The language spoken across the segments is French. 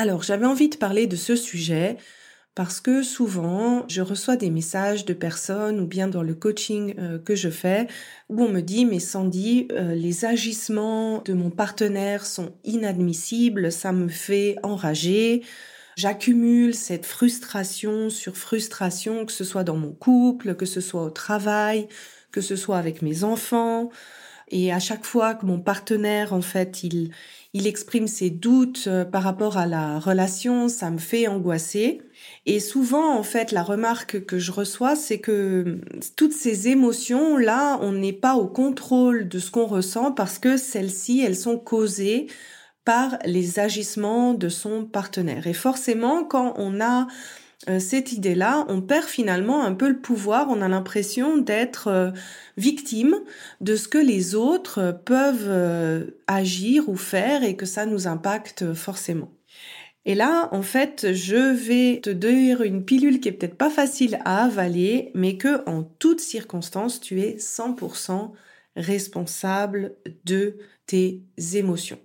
Alors, j'avais envie de parler de ce sujet parce que souvent, je reçois des messages de personnes ou bien dans le coaching euh, que je fais où on me dit, mais Sandy, euh, les agissements de mon partenaire sont inadmissibles, ça me fait enrager. J'accumule cette frustration sur frustration, que ce soit dans mon couple, que ce soit au travail, que ce soit avec mes enfants. Et à chaque fois que mon partenaire, en fait, il, il exprime ses doutes euh, par rapport à la relation, ça me fait angoisser. Et souvent, en fait, la remarque que je reçois, c'est que hum, toutes ces émotions-là, on n'est pas au contrôle de ce qu'on ressent parce que celles-ci, elles sont causées par les agissements de son partenaire. Et forcément, quand on a euh, cette idée-là, on perd finalement un peu le pouvoir, on a l'impression d'être euh, victime de ce que les autres peuvent euh, agir ou faire et que ça nous impacte forcément. Et là, en fait, je vais te dire une pilule qui est peut-être pas facile à avaler, mais que en toutes circonstances, tu es 100% responsable de tes émotions.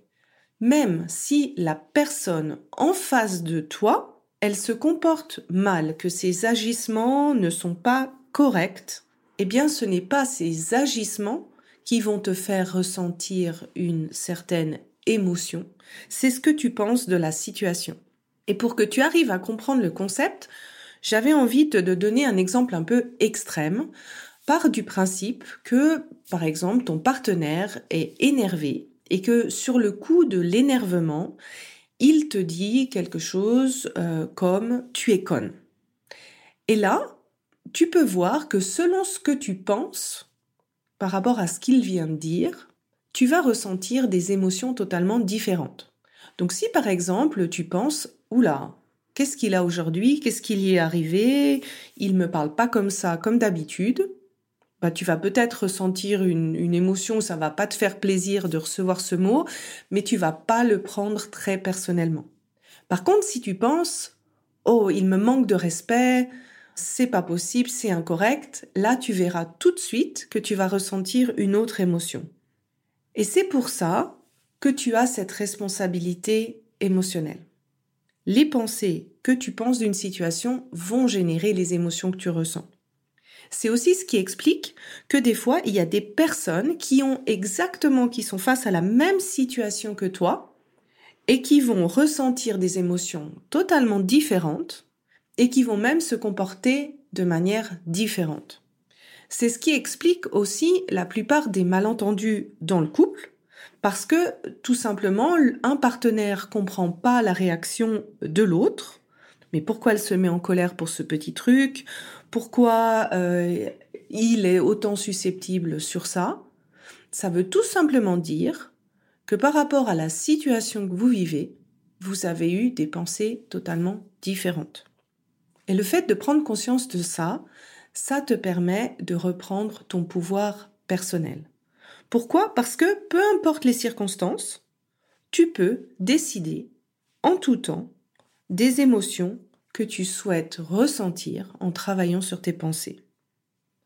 Même si la personne en face de toi elle se comporte mal, que ses agissements ne sont pas corrects, eh bien ce n'est pas ces agissements qui vont te faire ressentir une certaine émotion, c'est ce que tu penses de la situation. Et pour que tu arrives à comprendre le concept, j'avais envie de donner un exemple un peu extrême. Par du principe que, par exemple, ton partenaire est énervé et que sur le coup de l'énervement, il te dit quelque chose euh, comme tu es conne. Et là, tu peux voir que selon ce que tu penses par rapport à ce qu'il vient de dire, tu vas ressentir des émotions totalement différentes. Donc si par exemple tu penses oula, qu'est-ce qu'il a aujourd'hui, qu'est-ce qu'il y est arrivé, il me parle pas comme ça comme d'habitude, bah, tu vas peut-être ressentir une, une, émotion, ça va pas te faire plaisir de recevoir ce mot, mais tu vas pas le prendre très personnellement. Par contre, si tu penses, oh, il me manque de respect, c'est pas possible, c'est incorrect, là, tu verras tout de suite que tu vas ressentir une autre émotion. Et c'est pour ça que tu as cette responsabilité émotionnelle. Les pensées que tu penses d'une situation vont générer les émotions que tu ressens. C'est aussi ce qui explique que des fois, il y a des personnes qui ont exactement, qui sont face à la même situation que toi et qui vont ressentir des émotions totalement différentes et qui vont même se comporter de manière différente. C'est ce qui explique aussi la plupart des malentendus dans le couple parce que tout simplement un partenaire comprend pas la réaction de l'autre mais pourquoi elle se met en colère pour ce petit truc? Pourquoi euh, il est autant susceptible sur ça Ça veut tout simplement dire que par rapport à la situation que vous vivez, vous avez eu des pensées totalement différentes. Et le fait de prendre conscience de ça, ça te permet de reprendre ton pouvoir personnel. Pourquoi? Parce que peu importe les circonstances, tu peux décider en tout temps des émotions que tu souhaites ressentir en travaillant sur tes pensées.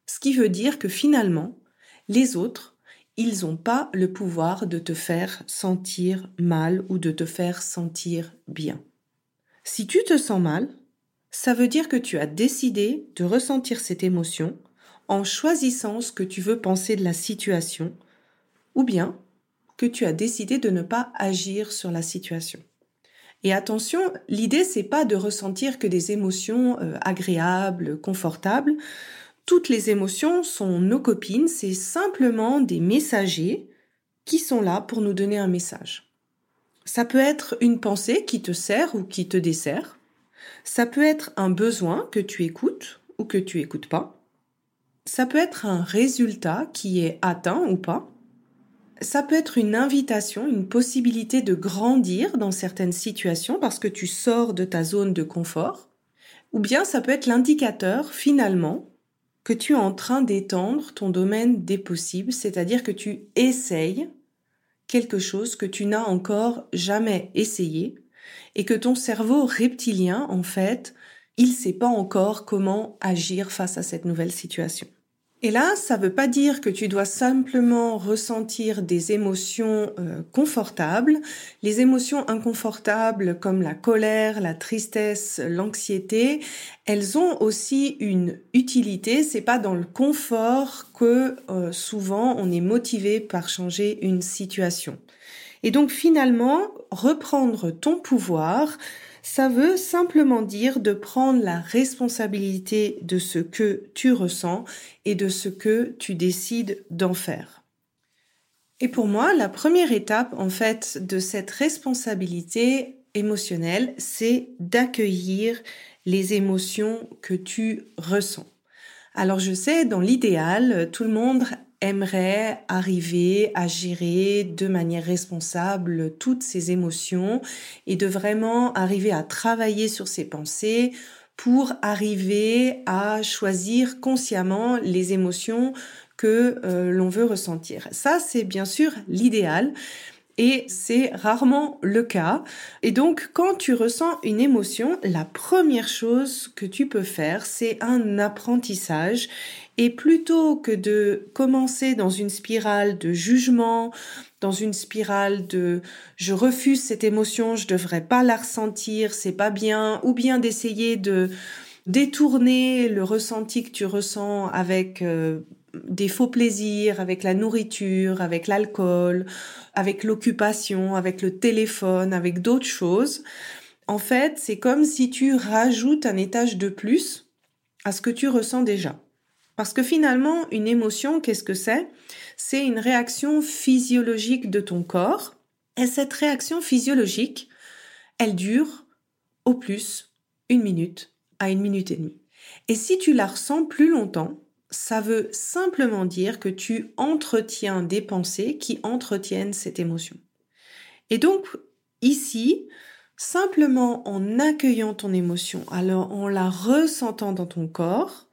Ce qui veut dire que finalement, les autres, ils n'ont pas le pouvoir de te faire sentir mal ou de te faire sentir bien. Si tu te sens mal, ça veut dire que tu as décidé de ressentir cette émotion en choisissant ce que tu veux penser de la situation, ou bien que tu as décidé de ne pas agir sur la situation. Et attention, l'idée c'est pas de ressentir que des émotions euh, agréables, confortables. toutes les émotions sont nos copines, c'est simplement des messagers qui sont là pour nous donner un message. Ça peut être une pensée qui te sert ou qui te dessert. Ça peut être un besoin que tu écoutes ou que tu écoutes pas. Ça peut être un résultat qui est atteint ou pas. Ça peut être une invitation, une possibilité de grandir dans certaines situations parce que tu sors de ta zone de confort. Ou bien ça peut être l'indicateur finalement que tu es en train d'étendre ton domaine des possibles, c'est-à-dire que tu essayes quelque chose que tu n'as encore jamais essayé et que ton cerveau reptilien, en fait, il sait pas encore comment agir face à cette nouvelle situation. Et là, ça ne veut pas dire que tu dois simplement ressentir des émotions euh, confortables. Les émotions inconfortables comme la colère, la tristesse, l'anxiété, elles ont aussi une utilité. C'est pas dans le confort que euh, souvent on est motivé par changer une situation. Et donc finalement, reprendre ton pouvoir, ça veut simplement dire de prendre la responsabilité de ce que tu ressens et de ce que tu décides d'en faire. Et pour moi, la première étape, en fait, de cette responsabilité émotionnelle, c'est d'accueillir les émotions que tu ressens. Alors je sais, dans l'idéal, tout le monde aimerait arriver à gérer de manière responsable toutes ses émotions et de vraiment arriver à travailler sur ses pensées pour arriver à choisir consciemment les émotions que euh, l'on veut ressentir. Ça, c'est bien sûr l'idéal, et c'est rarement le cas. Et donc, quand tu ressens une émotion, la première chose que tu peux faire, c'est un apprentissage. Et plutôt que de commencer dans une spirale de jugement, dans une spirale de je refuse cette émotion, je devrais pas la ressentir, c'est pas bien, ou bien d'essayer de détourner le ressenti que tu ressens avec euh, des faux plaisirs, avec la nourriture, avec l'alcool, avec l'occupation, avec le téléphone, avec d'autres choses. En fait, c'est comme si tu rajoutes un étage de plus à ce que tu ressens déjà. Parce que finalement, une émotion, qu'est-ce que c'est? C'est une réaction physiologique de ton corps. Et cette réaction physiologique, elle dure au plus une minute à une minute et demie. Et si tu la ressens plus longtemps, ça veut simplement dire que tu entretiens des pensées qui entretiennent cette émotion. Et donc, ici, simplement en accueillant ton émotion, alors en la ressentant dans ton corps,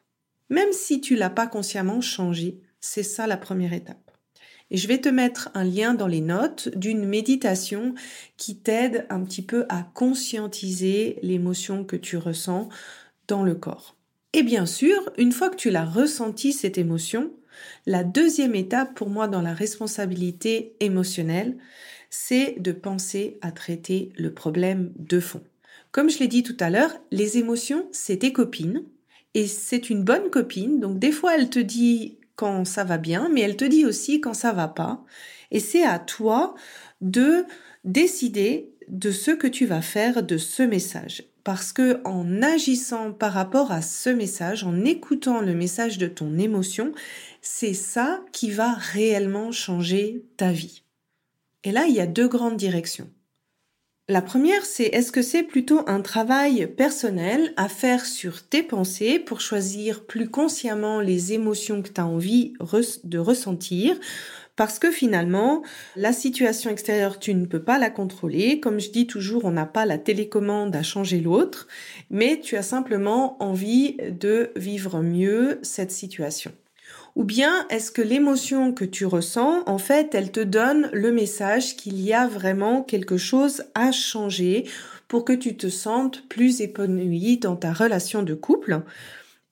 même si tu l'as pas consciemment changé, c'est ça la première étape. Et je vais te mettre un lien dans les notes d'une méditation qui t'aide un petit peu à conscientiser l'émotion que tu ressens dans le corps. Et bien sûr, une fois que tu l'as ressenti, cette émotion, la deuxième étape pour moi dans la responsabilité émotionnelle, c'est de penser à traiter le problème de fond. Comme je l'ai dit tout à l'heure, les émotions, c'est tes copines et c'est une bonne copine. Donc des fois, elle te dit quand ça va bien, mais elle te dit aussi quand ça va pas. Et c'est à toi de décider de ce que tu vas faire de ce message parce que en agissant par rapport à ce message, en écoutant le message de ton émotion, c'est ça qui va réellement changer ta vie. Et là, il y a deux grandes directions. La première, c'est est-ce que c'est plutôt un travail personnel à faire sur tes pensées pour choisir plus consciemment les émotions que tu as envie de ressentir? Parce que finalement, la situation extérieure, tu ne peux pas la contrôler. Comme je dis toujours, on n'a pas la télécommande à changer l'autre, mais tu as simplement envie de vivre mieux cette situation. Ou bien est-ce que l'émotion que tu ressens, en fait, elle te donne le message qu'il y a vraiment quelque chose à changer pour que tu te sentes plus épanoui dans ta relation de couple?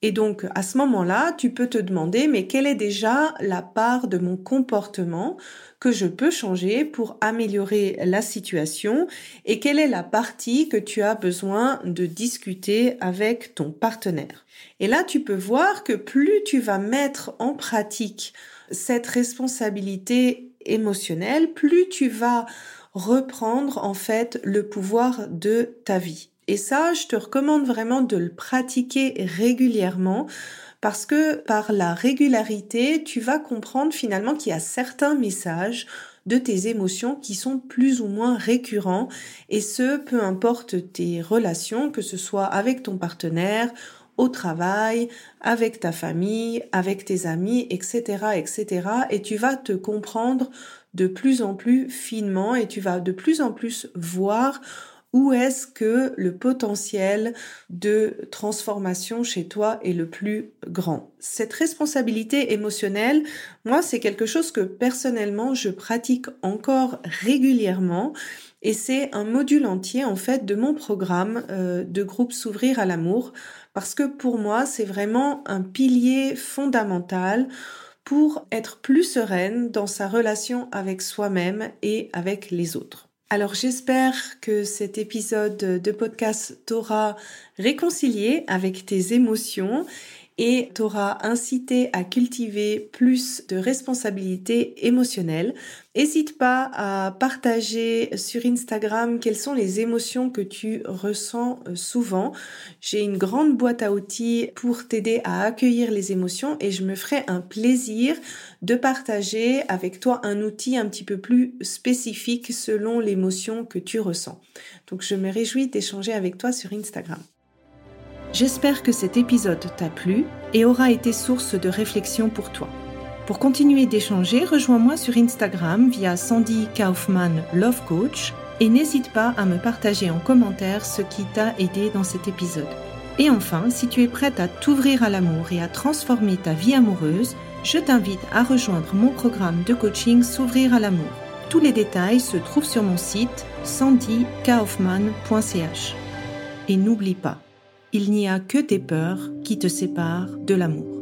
Et donc, à ce moment-là, tu peux te demander, mais quelle est déjà la part de mon comportement que je peux changer pour améliorer la situation et quelle est la partie que tu as besoin de discuter avec ton partenaire? Et là, tu peux voir que plus tu vas mettre en pratique cette responsabilité émotionnelle, plus tu vas reprendre en fait le pouvoir de ta vie. Et ça, je te recommande vraiment de le pratiquer régulièrement parce que par la régularité, tu vas comprendre finalement qu'il y a certains messages de tes émotions qui sont plus ou moins récurrents et ce, peu importe tes relations, que ce soit avec ton partenaire, au travail, avec ta famille, avec tes amis, etc., etc. Et tu vas te comprendre de plus en plus finement et tu vas de plus en plus voir où est-ce que le potentiel de transformation chez toi est le plus grand? Cette responsabilité émotionnelle, moi, c'est quelque chose que personnellement, je pratique encore régulièrement et c'est un module entier en fait de mon programme euh, de groupe S'ouvrir à l'amour parce que pour moi, c'est vraiment un pilier fondamental pour être plus sereine dans sa relation avec soi-même et avec les autres. Alors j'espère que cet épisode de podcast t'aura réconcilié avec tes émotions et t'aura incité à cultiver plus de responsabilité émotionnelle. N'hésite pas à partager sur Instagram quelles sont les émotions que tu ressens euh, souvent. J'ai une grande boîte à outils pour t'aider à accueillir les émotions et je me ferai un plaisir de partager avec toi un outil un petit peu plus spécifique selon l'émotion que tu ressens. Donc je me réjouis d'échanger avec toi sur Instagram. J'espère que cet épisode t'a plu et aura été source de réflexion pour toi. Pour continuer d'échanger, rejoins-moi sur Instagram via Sandy Kaufman Love Coach et n'hésite pas à me partager en commentaire ce qui t'a aidé dans cet épisode. Et enfin, si tu es prête à t'ouvrir à l'amour et à transformer ta vie amoureuse, je t'invite à rejoindre mon programme de coaching S'ouvrir à l'amour. Tous les détails se trouvent sur mon site sandykaufman.ch. Et n'oublie pas, il n'y a que tes peurs qui te séparent de l'amour.